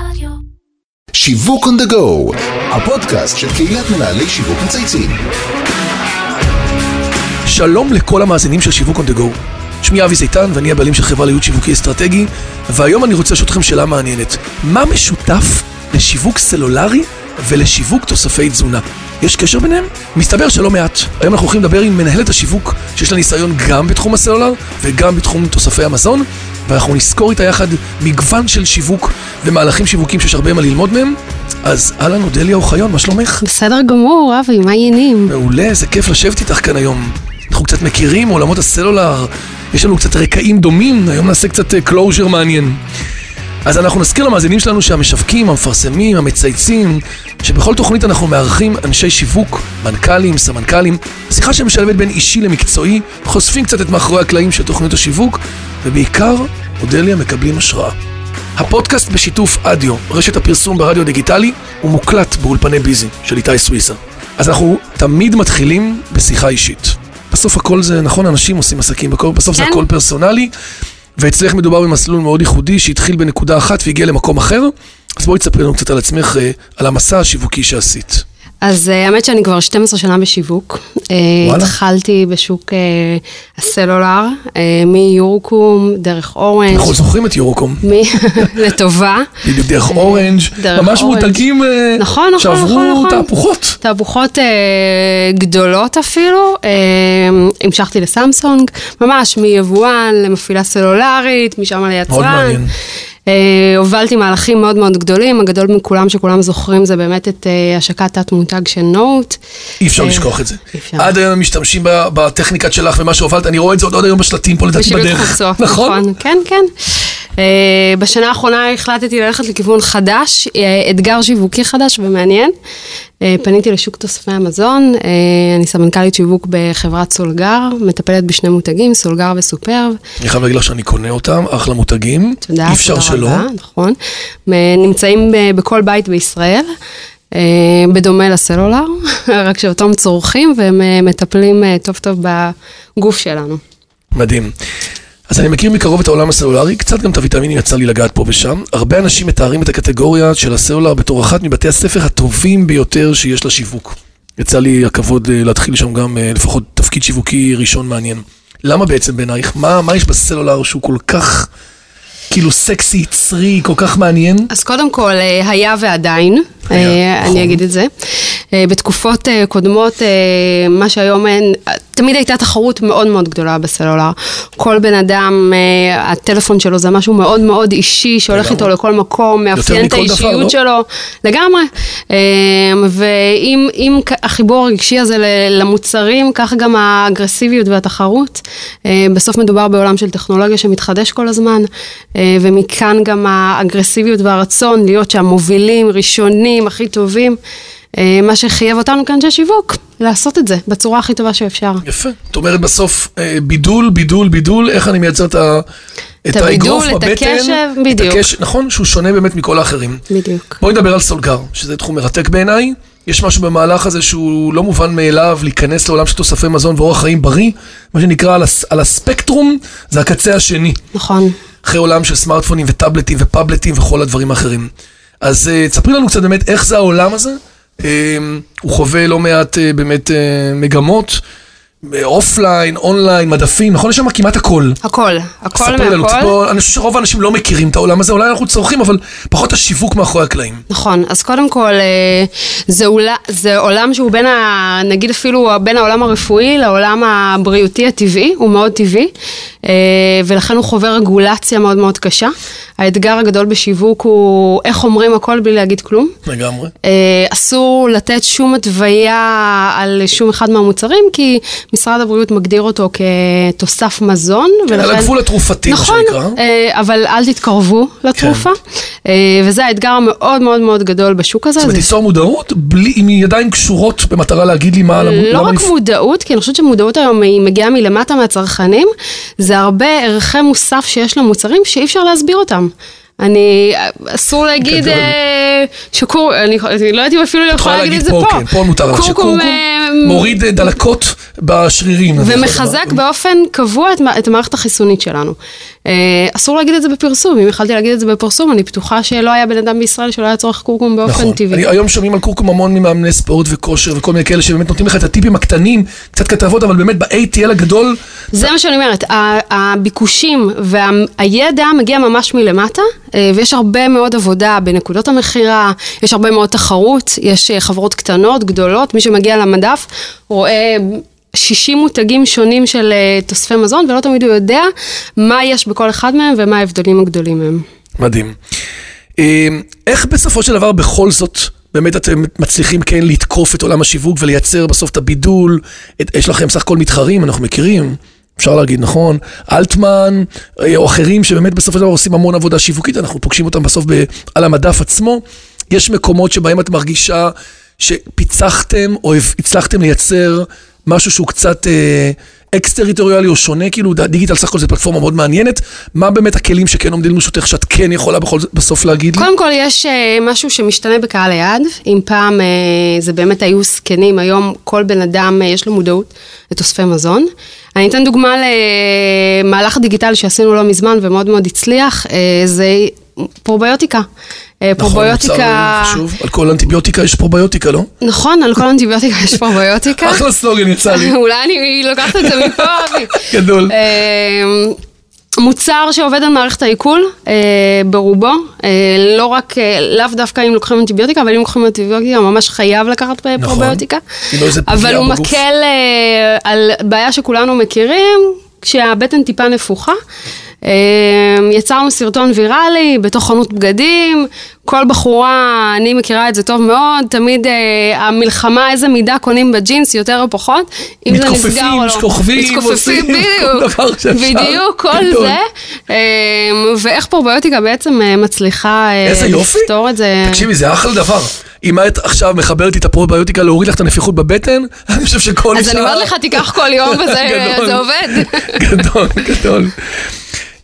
רדיו. שיווק on the go, הפודקאסט של קהילת מנהלי שיווק מצייצים. שלום לכל המאזינים של שיווק on the go. שמי אבי זיתן ואני הבעלים של חברה לייעוד שיווקי אסטרטגי, והיום אני רוצה לשאול אתכם שאלה מעניינת. מה משותף לשיווק סלולרי ולשיווק תוספי תזונה? יש קשר ביניהם? מסתבר שלא מעט. היום אנחנו הולכים לדבר עם מנהלת השיווק, שיש לה ניסיון גם בתחום הסלולר וגם בתחום תוספי המזון, ואנחנו נסקור איתה יחד מגוון של שיווק ומהלכים שיווקים שיש הרבה מה ללמוד מהם. אז אהלן, אודליה אוחיון, מה שלומך? בסדר גמור, אבי, מה העניינים? מעולה, איזה כיף לשבת איתך כאן היום. אנחנו קצת מכירים מעולמות הסלולר, יש לנו קצת רקעים דומים, היום נעשה קצת closure מעניין. אז אנחנו נזכיר למאזינים שלנו שהמשווקים, המפרסמים, המצייצים, שבכל תוכנית אנחנו מארחים אנשי שיווק, מנכ"לים, סמנכ"לים, שיחה שמשלבת בין אישי למקצועי, חושפים קצת את מאחורי הקלעים של תוכנית השיווק, ובעיקר, אודליה מקבלים השראה. הפודקאסט בשיתוף אדיו, רשת הפרסום ברדיו דיגיטלי, הוא מוקלט באולפני ביזי של איתי סוויסה. אז אנחנו תמיד מתחילים בשיחה אישית. בסוף הכל זה, נכון, אנשים עושים עסקים, בסוף זה כן. הכל פרסונלי, ואצלך מדובר במסלול מאוד ייחודי שהתחיל בנקודה אחת והגיע למקום אחר. אז בואי תספרי לנו קצת על עצמך, אה, על המסע השיווקי שעשית. אז אה, האמת שאני כבר 12 שנה בשיווק. אה, וואלה. התחלתי בשוק אה, הסלולר, מיורקום, דרך אורנג', אנחנו זוכרים את יורוקום, מ- לטובה. בדיוק דרך אורנג', ממש. מותגים נכון, נכון, שעברו נכון. תהפוכות. תהפוכות גדולות אפילו, המשכתי לסמסונג, ממש מיבואן למפעילה סלולרית, משם ליצרן. מאוד מעניין. אה, הובלתי מהלכים מאוד מאוד גדולים, הגדול מכולם שכולם זוכרים זה באמת את אה, השקת תת מותג של נוט. אי אפשר אה, לשכוח את זה. עד היום הם משתמשים ב- בטכניקת שלך ומה שהובלת, אני רואה את זה עוד היום בשלטים פה לדעתי בדרך. נכון? נכון, כן, כן. Uh, בשנה האחרונה החלטתי ללכת לכיוון חדש, uh, אתגר שיווקי חדש ומעניין. Uh, פניתי לשוק תוספי המזון, אני סמנכ"לית שיווק בחברת סולגר, מטפלת בשני מותגים, סולגר וסופרב. אני חייב להגיד לך שאני קונה אותם, אחלה מותגים. תודה, אי אפשר תודה שלא. רבה, נכון. נמצאים בכל בית בישראל. בדומה לסלולר, רק שאותם צורכים והם מטפלים טוב טוב בגוף שלנו. מדהים. אז אני מכיר מקרוב את העולם הסלולרי, קצת גם את הוויטמינים יצא לי לגעת פה ושם. הרבה אנשים מתארים את הקטגוריה של הסלולר בתור אחת מבתי הספר הטובים ביותר שיש לשיווק. יצא לי הכבוד אה, להתחיל שם גם אה, לפחות תפקיד שיווקי ראשון מעניין. למה בעצם בעינייך? מה, מה יש בסלולר שהוא כל כך, כאילו סקסי, יצרי, כל כך מעניין? אז קודם כל, אה, היה ועדיין, היה, אה, נכון. אני אגיד את זה. בתקופות קודמות, מה שהיום אין, תמיד הייתה תחרות מאוד מאוד גדולה בסלולר. כל בן אדם, אה, הטלפון שלו זה משהו מאוד מאוד אישי, שהולך. איתו לכל מקום, מאפיין את דבר, האישיות לא? שלו, לגמרי. אה, ואם החיבור הרגשי הזה למוצרים, ככה גם האגרסיביות והתחרות. אה, בסוף מדובר בעולם של טכנולוגיה שמתחדש כל הזמן, אה, ומכאן גם האגרסיביות והרצון להיות שם מובילים, ראשונים, הכי טובים. אה, מה שחייב אותנו כאנשי שיווק, לעשות את זה בצורה הכי טובה שאפשר. יפה. את אומרת בסוף, אה, בידול, בידול, בידול, איך אני מייצר את ה... את האגרוף הבידול, את בבטן, הקשב, את בדיוק. הקשב, נכון, שהוא שונה באמת מכל האחרים. בדיוק. בואי נדבר על סולגר, שזה תחום מרתק בעיניי. יש משהו במהלך הזה שהוא לא מובן מאליו להיכנס לעולם של תוספי מזון ואורח חיים בריא, מה שנקרא על, הס, על הספקטרום, זה הקצה השני. נכון. אחרי עולם של סמארטפונים וטאבלטים ופאבלטים וכל הדברים האחרים. אז אה, תספרי לנו קצת באמת איך זה העולם הזה. אה, הוא חווה לא מעט אה, באמת אה, מגמות, אה, offline, online, מדפים, נכון? יש שם כמעט הכל. הכל, הכל מהכל. אני חושב שרוב האנשים לא מכירים את העולם הזה, אולי אנחנו צורכים, אבל פחות השיווק מאחורי הקלעים. נכון, אז קודם כל, אה, זה, אול, זה עולם שהוא בין, ה, נגיד אפילו בין העולם הרפואי לעולם הבריאותי הטבעי, הוא מאוד טבעי, אה, ולכן הוא חווה רגולציה מאוד מאוד קשה. האתגר הגדול בשיווק הוא איך אומרים הכל בלי להגיד כלום. לגמרי. אה, אסור לתת שום התוויה על שום אחד מהמוצרים, כי משרד הבריאות מגדיר אותו כתוסף מזון. כן, על הגבול התרופתי, מה נכון, שנקרא. אה, אבל אל תתקרבו לתרופה. אה, וזה האתגר המאוד מאוד מאוד גדול בשוק הזה. זאת אומרת, ליצור מודעות בלי, עם ידיים קשורות במטרה להגיד לי מה... לא רק אני- מודעות, כי אני חושבת שמודעות היום היא מגיעה מלמטה מהצרכנים, זה הרבה ערכי מוסף שיש למוצרים שאי אפשר להסביר אותם. אני, אסור להגיד גדול. שקור, אני אני לא יודעת אם אפילו אני יכולה להגיד את זה פה, פה. כן, פה מותר לך, קורקום, שקורקום מוריד אה, דלקות בשרירים. ומחזק. באופן קבוע את, את המערכת החיסונית שלנו. אה, אסור להגיד את זה בפרסום, אם יכלתי להגיד את זה בפרסום, אני בטוחה שלא היה בן אדם בישראל שלא היה צורך קורקום באופן נכון. טבעי. אני, היום שומעים על קורקום המון ממאמני ספורט וכושר וכל מיני כאלה שבאמת נותנים לך את הטיפים הקטנים, קצת כתבות, אבל באמת ב-ATL הגדול, זה מה שאני אומרת, הביקושים והידע מגיע ממש מלמטה, אה, ויש הרבה מאוד עבודה בנקודות המכירה, יש הרבה מאוד תחרות, יש אה, חברות קטנות, גדולות, מי שמגיע למדף רואה 60 מותגים שונים של אה, תוספי מזון, ולא תמיד הוא יודע מה יש בכל אחד מהם ומה ההבדלים הגדולים מהם. מדהים. אה, איך בסופו של דבר בכל זאת באמת אתם מצליחים כן לתקוף את עולם השיווק ולייצר בסוף את הבידול? את, יש לכם סך הכל מתחרים, אנחנו מכירים, אפשר להגיד, נכון? אלטמן אה, או אחרים שבאמת בסופו של דבר עושים המון עבודה שיווקית, אנחנו פוגשים אותם בסוף ב, על המדף עצמו. יש מקומות שבהם את מרגישה שפיצחתם או הצלחתם לייצר משהו שהוא קצת אה, אקס-טריטוריאלי או שונה, כאילו דיגיטל סך הכל זו פלטפורמה מאוד מעניינת. מה באמת הכלים שכן עומדים לרשותך שאת כן יכולה בכל זאת בסוף להגיד לי? קודם כל יש אה, משהו שמשתנה בקהל היעד, אם פעם אה, זה באמת היו זקנים, היום כל בן אדם אה, יש לו מודעות לתוספי מזון. אני אתן דוגמה למהלך דיגיטלי שעשינו לא מזמן ומאוד מאוד הצליח, זה פרוביוטיקה. אה, נכון, פרוביוטיקה, חשוב. על כל אנטיביוטיקה יש פרוביוטיקה, לא? נכון, על כל אנטיביוטיקה יש פרוביוטיקה. אחלה סלוגן יצא לי. אולי אני לוקחת את זה מפה. גדול. אה, מוצר שעובד על מערכת העיכול אה, ברובו, אה, לא רק, אה, לאו דווקא אם לוקחים אנטיביוטיקה, אבל אם לוקחים אנטיביוטיקה ממש חייב לקחת נכון. פרוביוטיקה. לא, אבל הוא בגוף. מקל אה, על בעיה שכולנו מכירים, כשהבטן טיפה נפוחה. אה, יצרנו סרטון ויראלי בתוך חנות בגדים, כל בחורה, אני מכירה את זה טוב מאוד, תמיד אה, המלחמה, איזה מידה קונים בג'ינס, יותר או פחות, אם זה מתכופפים, נסגר או לא. שוכבים, עושים מתכופפים, כל בדיוק, דבר שאפשר. בדיוק, כל גדול. זה, אה, ואיך פרוביוטיקה בעצם אה, מצליחה אה, איזה יופי. לפתור את זה. תקשיבי, זה אחלה דבר. אם את עכשיו מחברת את הפרוביוטיקה להוריד לך את הנפיחות בבטן, אני חושב שכל אישה... אז אני אומרת לך, תיקחי כל יום וזה עובד. גדול, גדול.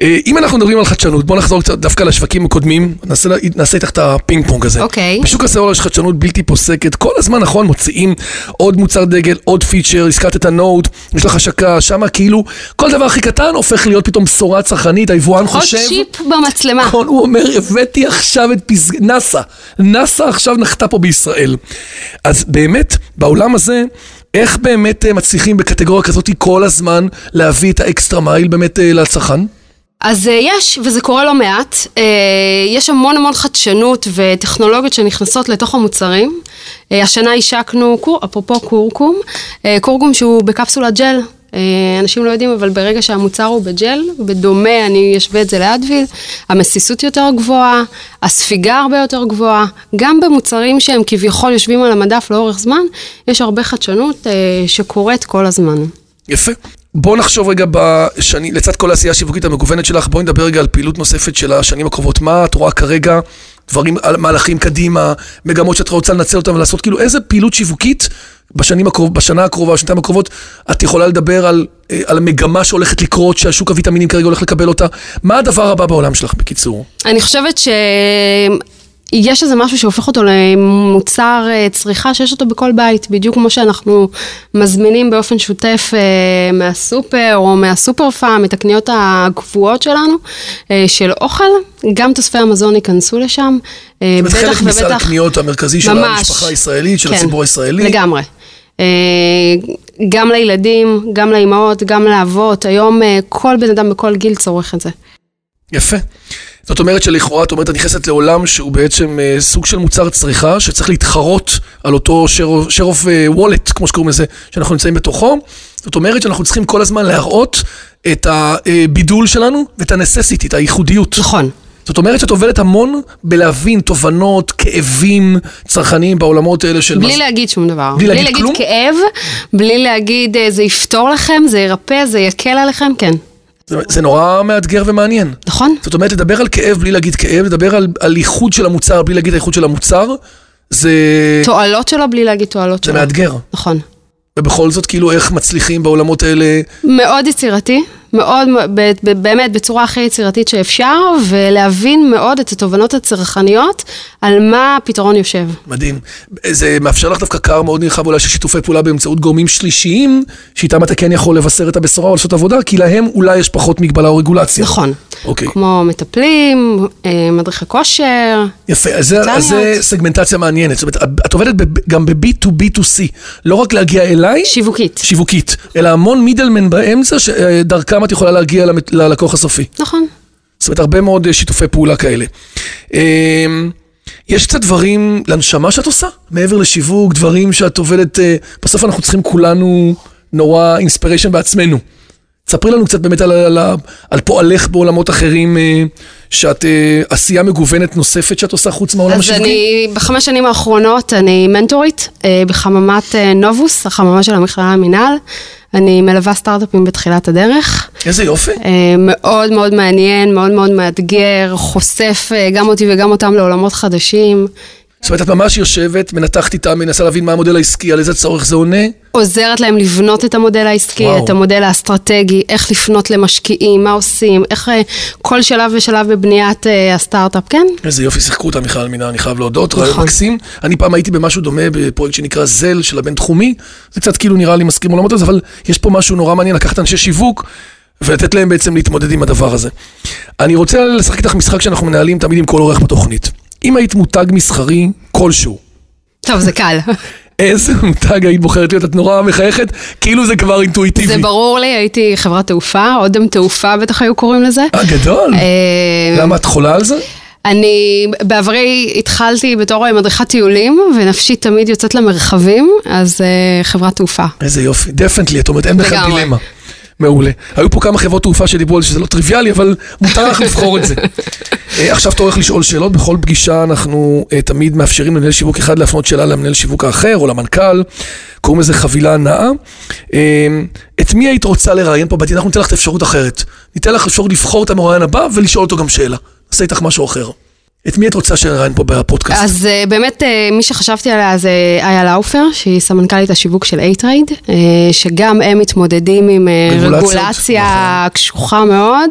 אה, אם אנחנו מדברים על חדשנות, בואו נחזור קצת דווקא לשווקים הקודמים, נעשה, נעשה איתך את הפינג פונג הזה. אוקיי. בשוק הסלולר יש חדשנות בלתי פוסקת, כל הזמן נכון מוציאים עוד מוצר דגל, עוד feature, הזכרת את ה Note, יש לך השקה, שמה כאילו, כל דבר הכי קטן הופך להיות פתאום בשורה צרכנית, היבואן עוד חושב... צ'יפ במצלמה. נכון, הוא אומר, הבאתי עכשיו את פסגה, נאסא, נאסא עכשיו נחתה פה בישראל. אז באמת, בעולם הזה, איך באמת אה, מצליחים בקטגוריה כזאת כל הזמן להביא את ה extra mile באמת אה, לצרכן? אז אה, יש, וזה קורה לא מעט, אה, יש המון המון חדשנות וטכנולוגיות שנכנסות לתוך המוצרים. אה, השנה השקנו, קור, אפרופו קורקום, קורקום שהוא בקפסולת ג'ל. אנשים לא יודעים, אבל ברגע שהמוצר הוא בג'ל, בדומה, אני אשווה את זה לאדוויל, המסיסות יותר גבוהה, הספיגה הרבה יותר גבוהה. גם במוצרים שהם כביכול יושבים על המדף לאורך זמן, יש הרבה חדשנות שקורית כל הזמן. יפה. בואו נחשוב רגע בשני, לצד כל העשייה השיווקית המגוונת שלך, בואי נדבר רגע על פעילות נוספת של השנים הקרובות. מה את רואה כרגע, דברים, מהלכים קדימה, מגמות שאת רוצה לנצל אותם ולעשות, כאילו איזה פעילות שיווקית בשנים הקרוב, בשנה הקרובה, בשנתיים הקרובות, את יכולה לדבר על, אה, על המגמה שהולכת לקרות, שהשוק הוויטמינים כרגע הולך לקבל אותה. מה הדבר הבא בעולם שלך, בקיצור? אני חושבת שיש איזה משהו שהופך אותו למוצר אה, צריכה שיש אותו בכל בית, בדיוק כמו שאנחנו מזמינים באופן שוטף אה, מהסופר או מהסופר פארם את הקניות הקבועות שלנו אה, של אוכל, גם תוספי המזון ייכנסו לשם. זאת אומרת, חלק מסל הקניות המרכזי של ממש. המשפחה הישראלית, של כן, הציבור הישראלי. לגמרי. גם לילדים, גם לאימהות, גם לאבות, היום כל בן אדם בכל גיל צורך את זה. יפה. זאת אומרת שלכאורה, את אומרת, את נכנסת לעולם שהוא בעצם אה, סוג של מוצר צריכה, שצריך להתחרות על אותו share of- אה, wallet, כמו שקוראים לזה, שאנחנו נמצאים בתוכו. זאת אומרת שאנחנו צריכים כל הזמן להראות את הבידול שלנו ואת ה-necessity, את הייחודיות. נכון. זאת אומרת שאת עובדת המון בלהבין תובנות, כאבים צרכניים בעולמות האלה של... בלי מה- להגיד שום דבר. בלי בלי להגיד להגיד כלום? כאב, בלי להגיד אה, זה יפתור לכם, זה ירפא, זה יקל עליכם, כן. זה, זה נורא מאתגר ומעניין. נכון? זאת אומרת, לדבר על כאב בלי להגיד כאב, לדבר על, על איחוד של המוצר בלי להגיד האיחוד של המוצר, זה, תועלות שלו בלי להגיד תועלות זה שלו. מאתגר. נכון. ובכל זאת, כאילו, איך מצליחים בעולמות האלה... מאוד יצירתי, מאוד, באמת בצורה הכי יצירתית שאפשר, ולהבין מאוד את התובנות הצרכניות על מה הפתרון יושב. מדהים. זה מאפשר לך דווקא קר מאוד נרחב אולי של שיתופי פעולה באמצעות גורמים שלישיים, שאיתם אתה כן יכול לבשר את הבשורה או לעשות עבודה, כי להם אולי יש פחות מגבלה או רגולציה. נכון. אוקיי. כמו מטפלים, אה, מדריכי כושר. יפה, אז זה, אז זה דיאטניות. סגמנטציה מעניינת. זאת אומרת, את עובדת ב, גם ב-B2B2C, לא רק להגיע אליי, שיווקית. שיווקית, אלא המון מידלמן באמצע, שדרכם את יכולה להגיע ללקוח הסופי. נכון. זאת אומרת, הרבה מאוד אה, שיתופי פעולה כאלה. אמ, יש קצת דברים לנשמה שאת עושה? מעבר לשיווק, דברים שאת עובדת, אה, בסוף אנחנו צריכים כולנו נורא אינספיריישן בעצמנו. תספרי לנו קצת באמת על, על, על, על פועלך בעולמות אחרים, אה, שאת אה, עשייה מגוונת נוספת שאת עושה חוץ מהעולם אז השיווקי. אני, בחמש שנים האחרונות אני מנטורית אה, בחממת נובוס, החממה של המכללה למינהל. אני מלווה סטארט-אפים בתחילת הדרך. איזה יופי. מאוד מאוד מעניין, מאוד מאוד מאתגר, חושף גם אותי וגם אותם לעולמות חדשים. זאת אומרת, את ממש יושבת, מנתחת איתם, מנסה להבין מה המודל העסקי, על איזה צורך זה עונה. עוזרת להם לבנות את המודל העסקי, וואו. את המודל האסטרטגי, איך לפנות למשקיעים, מה עושים, איך אה, כל שלב ושלב בבניית אה, הסטארט-אפ, כן? איזה יופי, שיחקו אותה מיכל מינה, אני חייב להודות, נכון. רעיון מקסים. אני פעם הייתי במשהו דומה בפרויקט שנקרא זל של הבינתחומי, זה קצת כאילו נראה לי מסכים עולמות הזה, אבל יש פה משהו נורא מעניין לקחת אנשי שיווק ולתת להם בעצם להתמודד עם הדבר הזה. אני רוצה לשחק איתך משחק שאנחנו מנהלים תמיד עם כל אורח בתוכנית. אם היית מותג מסחרי כלשהו, טוב, זה קל. איזה מותג היית בוחרת להיות? את נורא מחייכת, כאילו זה כבר אינטואיטיבי. זה ברור לי, הייתי חברת תעופה, אודם תעופה בטח היו קוראים לזה. אה, גדול. אה, למה את חולה על זה? אני בעברי התחלתי בתור אה, מדריכת טיולים, ונפשי תמיד יוצאת למרחבים, אז אה, חברת תעופה. איזה יופי, דפנטלי, את אומרת, אין בכלל. דילמה. מעולה. היו פה כמה חברות תעופה שדיברו על זה שזה לא טריוויאלי, אבל מותר לך לבחור את זה. אה, עכשיו תורך לשאול שאלות, בכל פגישה אנחנו אה, תמיד מאפשרים למנהל שיווק אחד להפנות שאלה למנהל שיווק האחר או למנכ"ל, קוראים לזה חבילה נאה. אה, את מי היית רוצה לראיין פה בעתיד? אנחנו ניתן לך את האפשרות אחרת. ניתן לך אפשרות לבחור את המרואיין הבא ולשאול אותו גם שאלה. נעשה איתך משהו אחר. את מי את רוצה שנראיין פה בפודקאסט? אז אה, באמת אה, מי שחשבתי עליה זה איה לאופר, שהיא סמנכ"לית השיווק של A-Trade, אה, שגם הם מתמודדים עם רגולציה קשוחה מאוד,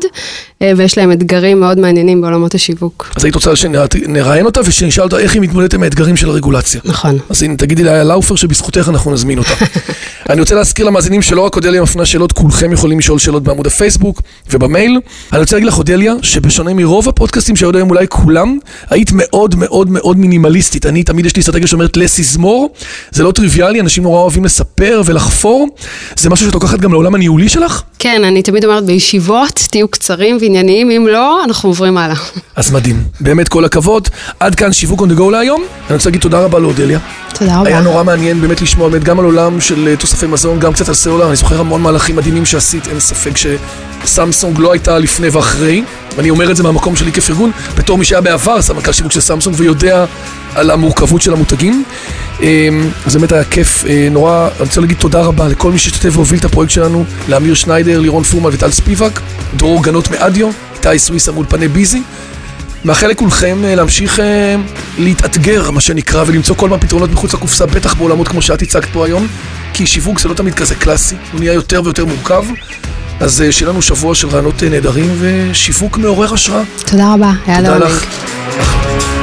ויש להם אתגרים מאוד מעניינים בעולמות השיווק. אז היית רוצה שנראיין אותה ושנשאל אותה איך היא מתמודדת עם האתגרים של הרגולציה. נכון. אז הנה, תגידי לאיה לאופר שבזכותך אנחנו נזמין אותה. אני רוצה להזכיר למאזינים שלא רק אודליה מפנה שאלות, כולכם יכולים לשאול שאלות בעמוד הפייסבוק ובמייל. אני רוצה להגיד לך, אודליה, שבשונה מרוב הפודקאסטים שהיו היום, אולי כולם, היית מאוד מאוד מאוד מינימליסטית. אני, תמיד יש לי אסטרטגיה שאומרת less is more. זה לא טריוויאלי, אנשים נורא אוהבים לספר ולחפור. זה משהו שאת לוקחת גם לעולם הניהולי שלך? כן, אני תמיד אומרת בישיבות, תהיו קצרים וענייניים, אם לא, אנחנו עוברים הלאה. אז מדהים. באמת כל הכבוד. עד כאן שיווק on the go להיום. אני רוצה להגיד תודה רבה לאודליה. תודה רבה. היה נורא מעניין באמת לשמוע באמת גם על עולם של אה, תוספי מזון, גם קצת על סלולר, אני זוכר המון מהלכים מדהימים שעשית, אין ספק שסמסונג לא הייתה לפני ואחרי, ואני אומר את זה מהמקום שלי כפרגון, בתור מי שהיה בעבר סמנכ"ל שיווק של סמסונג ויודע על המורכבות של המותגים. אה, אז באמת היה כיף, אה, נורא, אני רוצה להגיד תודה רבה לכל מי שהשתתף והוביל את הפרויקט שלנו, לאמיר שניידר, לירון פורמן וטל ספיבק, דרור גנות מאדיו, איתי סוויסה מאולפני ביזי. מאחל לכולכם אה, להמשיך אה, להתאתגר, מה שנקרא, ולמצוא כל פעם פתרונות מחוץ לקופסה, בטח בעולמות כמו שאת הצגת פה היום, כי שיווק זה לא תמיד כזה קלאסי, הוא נהיה יותר ויותר מורכב. אז אה, שיהיה לנו שבוע של רעיונות אה, נהדרים ושיווק מעורר השראה. תודה רבה, היה לעונג. תודה לך.